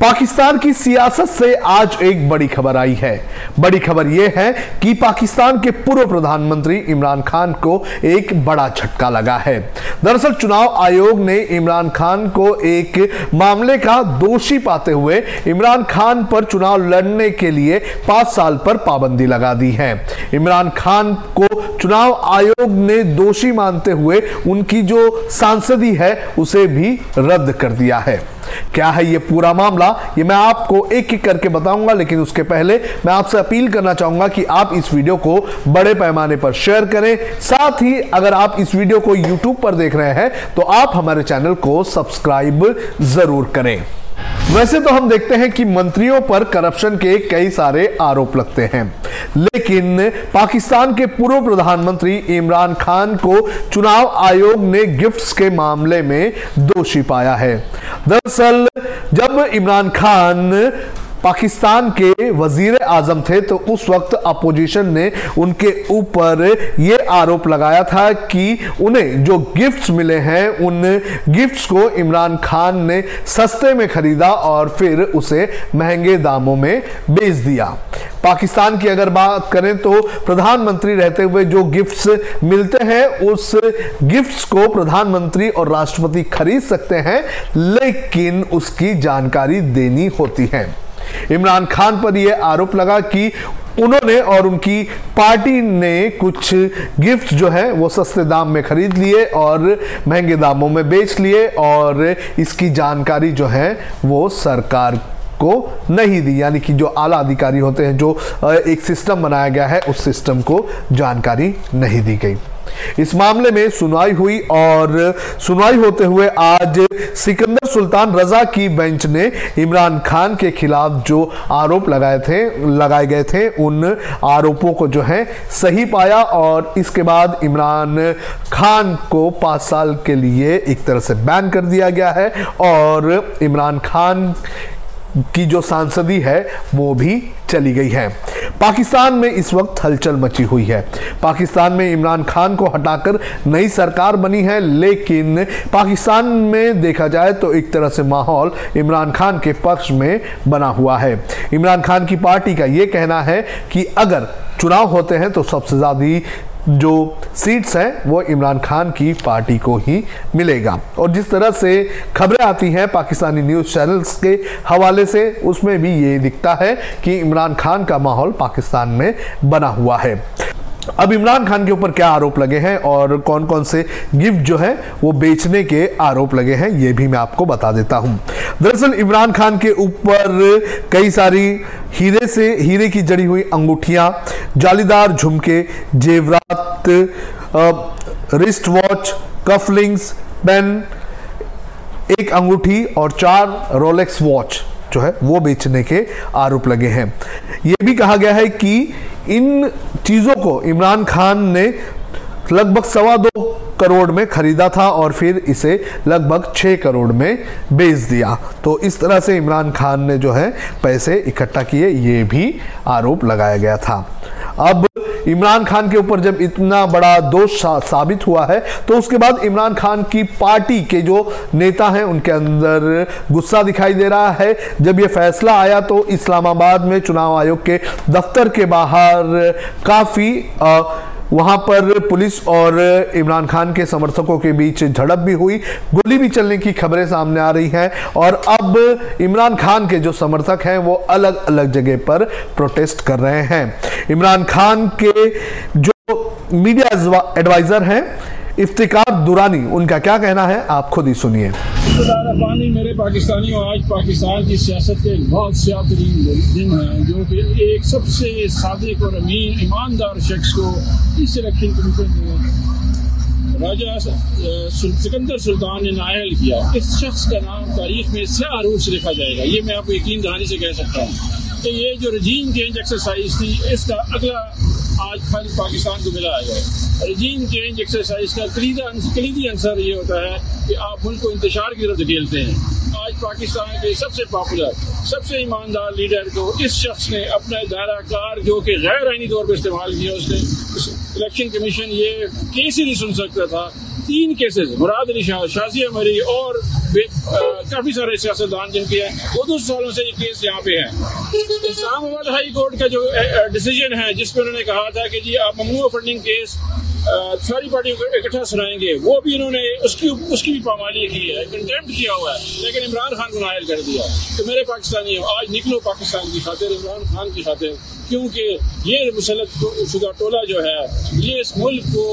पाकिस्तान की सियासत से आज एक बड़ी खबर आई है। बड़ी खबर यह है कि पाकिस्तान के पूर्व प्रधानमंत्री इमरान खान को एक बड़ा झटका लगा है। दरअसल चुनाव आयोग ने इमरान खान को एक मामले का दोषी पाते हुए इमरान खान पर चुनाव लड़ने के लिए पाँच साल पर पाबंदी लगा दी है। इमरान खान को चुनाव आयोग ने दोषी मानते हुए उनकी जो सांसदी है, उसे भी रद्द कर दिया है। क्या है ये पूरा मामला? ये मैं आपको एक एक करके बताऊँगा, लेकिन उसके पहले मैं आपसे अपील करना चाहूँगा कि आप इस वीडियो को बड़े पैमाने पर शेयर करें। साथ ही अगर आप इस वीडियो को यूट्यूब पर देख रहे हैं तो आप हमारे चैनल को सब्सक्राइब ज़रूर करें। वैसे तो हम देखते हैं कि मंत्रियों पर करप्शन के कई सारे आरोप लगते हैं। लेकिन पाकिस्तान के पूर्व प्रधानमंत्री इमरान खान को चुनाव आयोग ने गिफ्ट्स के मामले में दोषी पाया है। दरअसल, जब इमरान खान पाकिस्तान के वज़ीर आज़म थे तो उस वक्त अपोजिशन ने उनके ऊपर ये आरोप लगाया था कि उन्हें जो गिफ्ट्स मिले हैं, उन गिफ्ट्स को इमरान खान ने सस्ते में खरीदा और फिर उसे महँगे दामों में बेच दिया। पाकिस्तान की अगर बात करें तो प्रधानमंत्री रहते हुए जो गिफ्ट्स मिलते हैं, उस गिफ्ट्स को प्रधानमंत्री और राष्ट्रपति खरीद सकते हैं, लेकिन उसकी जानकारी देनी होती है। इमरान खान पर यह आरोप लगा कि उन्होंने और उनकी पार्टी ने कुछ गिफ्ट जो है वो सस्ते दाम में खरीद लिए और महँगे दामों में बेच लिए और इसकी जानकारी जो है वो सरकार को नहीं दी। यानी कि जो आला अधिकारी होते हैं, जो एक सिस्टम बनाया गया है, उस सिस्टम को जानकारी नहीं दी गई। इस मामले में सुनवाई हुई और सुनवाई होते हुए आज सिकंदर सुल्तान रजा की बेंच ने इमरान खान के खिलाफ जो आरोप लगाए थे, लगाए गए थे, उन आरोपों को जो है सही पाया और इसके बाद इमरान खान को पाँच साल के लिए एक तरह से बैन कर दिया गया है और इमरान खान की जो सांसदी है, वो भी चली गई है। पाकिस्तान में इस वक्त हलचल मची हुई है। पाकिस्तान में इमरान खान को हटाकर नई सरकार बनी है, लेकिन पाकिस्तान में देखा जाए तो एक तरह से माहौल इमरान खान के पक्ष में बना हुआ है। इमरान खान की पार्टी का ये कहना है कि अगर चुनाव होते हैं तो सबसे ज़्यादा जो सीट्स हैं, वो इमरान खान की पार्टी को ही मिलेगा। और जिस तरह से खबरें आती हैं पाकिस्तानी न्यूज़ चैनल्स के हवाले से, उसमें भी ये दिखता है कि इमरान खान का माहौल पाकिस्तान में बना हुआ है। अब इमरान खान के ऊपर क्या आरोप लगे हैं और कौन कौन से गिफ्ट जो है, वो बेचने के आरोप लगे हैं, ये भी मैं आपको बता देता हूँ। दरअसल इमरान खान के ऊपर कई सारी हीरे से, हीरे की जड़ी हुई अंगूठियाँ, जालीदार झुमके, जेवरात रिस्ट वॉच कफलिंग्स पेन एक अंगूठी और चार रोलेक्स वॉच जो है, वो बेचने के आरोप लगे हैं। ये भी कहा गया है कि इन चीज़ों को इमरान खान ने लगभग सवा दो करोड़ में खरीदा था और फिर इसे लगभग छः करोड़ में बेच दिया। तो इस तरह से इमरान खान ने जो है पैसे इकट्ठा किए, ये भी आरोप लगाया गया था। अब इमरान खान के ऊपर जब इतना बड़ा दोष साबित हुआ है तो उसके बाद इमरान खान की पार्टी के जो नेता हैं, उनके अंदर गुस्सा दिखाई दे रहा है। जब ये फैसला आया तो इस्लामाबाद में चुनाव आयोग के दफ्तर के बाहर काफ़ी वहाँ पर पुलिस और इमरान खान के समर्थकों के बीच झड़प भी हुई। गोली भी चलने की खबरें सामने आ रही हैं और अब इमरान खान के जो समर्थक हैं, वो अलग अलग जगह पर प्रोटेस्ट कर रहे हैं। इमरान खान के जो मीडिया एडवाइजर हैं इफ्तिकार दुरानी, उनका क्या कहना है, आप खुद ही सुनिए। मेरे पाकिस्तानियों आज पाकिस्तान की सियासत के बहुत सियातरीन दिन है, जो कि एक सबसे सादिक और अमीन, ईमानदार शख्स को इस इलेक्शन कमीशन ने राजा सिकंदर सुल्तान ने नायल किया। इस शख्स का नाम तारीख में रूप से लिखा जाएगा। ये मैं आपको यकीन दहानी से कह सकता हूँ कि ये जो रजीम चेंज एक्सरसाइज थी, इसका अगला आज फल पाकिस्तान को मिला है। रजीम चेंज एक्सरसाइज का कलीदी आंसर ये होता है कि आप मुल्क को इंतज़ार की तरफ़ धकेलते हैं। आज पाकिस्तान के सबसे पॉपुलर सबसे ईमानदार लीडर को इस शख्स ने अपना दायरा कार जो कि गैर आइनी तौर पर इस्तेमाल किया उसने। इलेक्शन कमीशन ये केस ही नहीं सुन सकता था। तीन केसेस मुराद अली शाह शाजिया मरी और काफ़ी सारे सियासतदान जिनके हैं, वो दो सालों से ये केस यहाँ पे है। इस्लामाबाद हाई कोर्ट का जो डिसीज़न है जिसमें उन्होंने कहा था कि जी, आप ममनू फंडिंग केस सारी पार्टियों को इकट्ठा सुनाएँगे, वो भी इन्होंने उसकी उसकी भी पामाली की है कंटेम्प्ट किया हुआ है, लेकिन इमरान खान को नायल कर दिया। तो मेरे पाकिस्तानी आज निकलो पाकिस्तान की खातिर, इमरान खान की खातिर, क्योंकि ये मुसलत शुदा टोला जो है, ये इस मुल्क को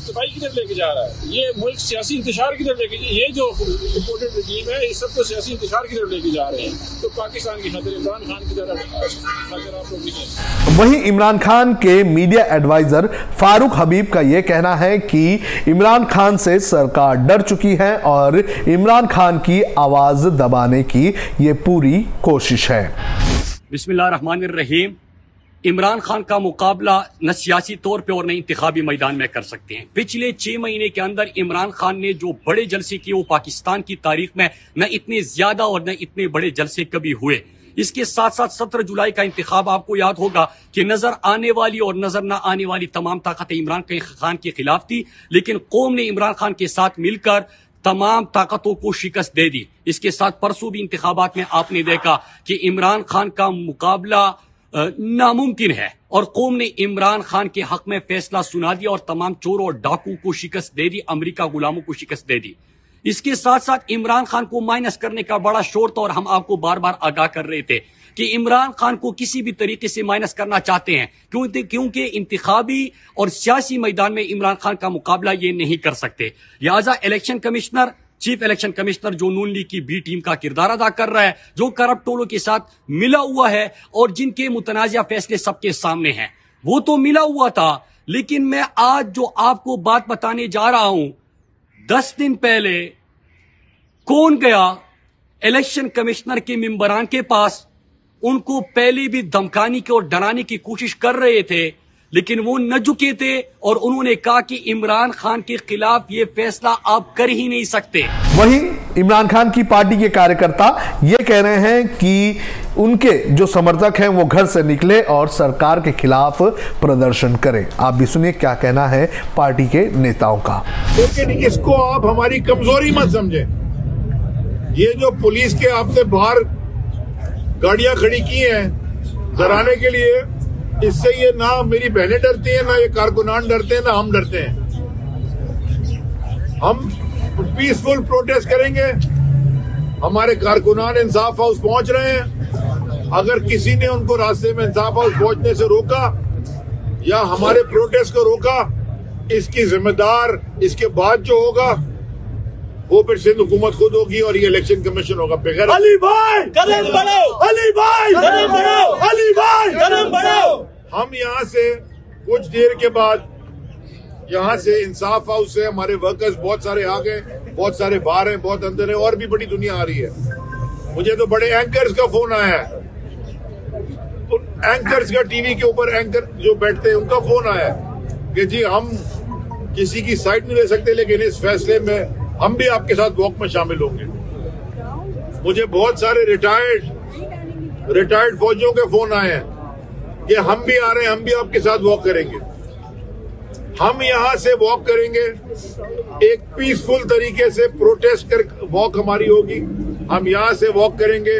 तबाही की तरफ़ लेके जा रहा है। ये मुल्क सियासी इंतज़ार की तरफ़ लेके ये जो इम्पोर्टेड रजीम है इस सबको सियासी इंतज़ार की तरफ़ लेके जा रहे हैं। तो पाकिस्तान की खातिर इमरान खान की तरफ़ वहीं इमरान खान के मीडिया एडवाइजर फारूक हबीब का यह कहना है कि इमरान खान से सरकार डर चुकी है और इमरान खान की आवाज़ दबाने की ये पूरी कोशिश है। बिस्मिल्लाह रहमान रहीम। इमरान खान का मुकाबला न सियासी तौर पर और न इंतबी मैदान में कर सकते हैं। पिछले छह महीने के अंदर इमरान खान ने जो बड़े जलसे किए, वो पाकिस्तान की तारीख में न इतने ज़्यादा और न इतने बड़े जलसे कभी हुए। इसके साथ साथ सत्रह जुलाई का इंतखाब, आपको याद होगा कि नज़र आने वाली और नज़र न आने वाली तमाम ताकतें इमरान खान के खिलाफ थी, लेकिन कौम ने इमरान खान के साथ मिलकर तमाम ताकतों को शिकस्त दे दी। इसके साथ परसों भी इंतबात में आपने देखा कि इमरान खान का मुकाबला नामुमकिन है। और कौम ने इमरान खान के हक में फैसला सुना दिया और तमाम चोर और डाकू को शिकस्त दे दी, अमरीका गुलामों को शिकस्त दे दी। इसके साथ साथ इमरान खान को माइनस करने का बड़ा शोर था और हम आपको बार बार आगाह कर रहे थे कि इमरान खान को किसी भी तरीके से माइनस करना चाहते हैं, क्योंकि क्योंकि इंतखाबी और सियासी मैदान में इमरान खान का मुकाबला ये नहीं कर सकते। लिहाजा election commissioner chief election commissioner जो नून लीग की बी टीम का किरदार अदा कर रहा है, जो करप्ट टोलों के साथ मिला हुआ है और जिनके मुतनाज़ फैसले सबके सामने हैं। वो तो मिला हुआ था, लेकिन मैं आज जो आपको बात बताने जा रहा हूँ, दस दिन पहले कौन गया इलेक्शन कमिश्नर के मेम्बरान के पास? उनको पहले भी धमकाने की और डराने की कोशिश कर रहे थे। लेकिन वो न झुके थे और उन्होंने कहा कि इमरान खान के खिलाफ ये फैसला आप कर ही नहीं सकते। वहीं इमरान खान की पार्टी के कार्यकर्ता ये कह रहे हैं कि उनके जो समर्थक हैं वो घर से निकले और सरकार के खिलाफ प्रदर्शन करें। आप भी सुनिए क्या कहना है पार्टी के नेताओं का। लेकिन इसको आप हमारी कमज़ोरी मत समझे। ये जो पुलिस के आपने बाहर गाड़ियाँ खड़ी की हैं डराने के लिए इससे ये ना मेरी बहनें डरती हैं ना ये कारकुनान डरते हैं ना हम डरते हैं। हम पीसफुल प्रोटेस्ट करेंगे। हमारे कारकुनान इंसाफ हाउस पहुँच रहे हैं। अगर किसी ने उनको रास्ते में इंसाफ हाउस पहुँचने से रोका या हमारे प्रोटेस्ट को रोका इसकी जिम्मेदार इसके बाद जो होगा वो फिर सिंध हुकूमत खुद होगी और ये इलेक्शन कमीशन होगा। बगैर अली भाई! कदम बढ़ाओ! अली भाई! कदम बढ़ाओ! अली भाई! कदम बढ़ाओ! हम यहाँ से कुछ देर के बाद यहाँ से इंसाफ हाउस से हमारे वर्कर्स बहुत सारे आ गए, बहुत सारे बाहर हैं, बहुत अंदर हैं, और भी बड़ी दुनिया आ रही है। मुझे तो बड़े एंकर्स का फ़ोन आया है। तो एंकर्स का टीवी के ऊपर एंकर जो बैठते हैं, उनका फ़ोन आया है कि जी हम किसी की साइड नहीं ले सकते, लेकिन इस फैसले में हम भी आपके साथ वॉक में शामिल होंगे। मुझे बहुत सारे रिटायर्ड रिटायर्ड फौजियों के फ़ोन आए हैं। कि हम भी आ रहे हैं, हम भी आपके साथ वॉक करेंगे। हम यहाँ से वॉक करेंगे, एक पीसफुल तरीके से प्रोटेस्ट कर वॉक हमारी होगी। हम यहाँ से वॉक करेंगे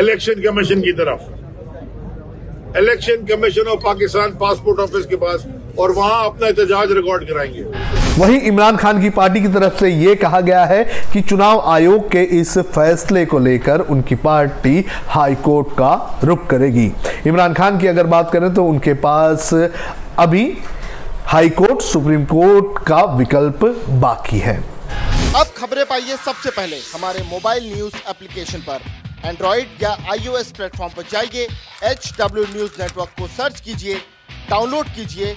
इलेक्शन कमीशन की तरफ़। Election commission of Pakistan passport office के पास, और वहाँ अपना एहतजाज रिकॉर्ड कराएँगे। वहीं इमरान खान की पार्टी की तरफ़ से ये कहा गया है कि चुनाव आयोग के इस फैसले को लेकर उनकी पार्टी हाईकोर्ट का रुख करेगी। इमरान खान की अगर बात करें तो उनके पास अभी हाई कोर्ट सुप्रीम कोर्ट का विकल्प बाकी है। अब खबरें पाइए सबसे पहले हमारे मोबाइल न्यूज़ एप्लीकेशन पर। एंड्रॉइड या आईओएस प्लेटफॉर्म पर जाइए एच डब्ल्यू न्यूज़ नेटवर्क को सर्च कीजिए, डाउनलोड कीजिए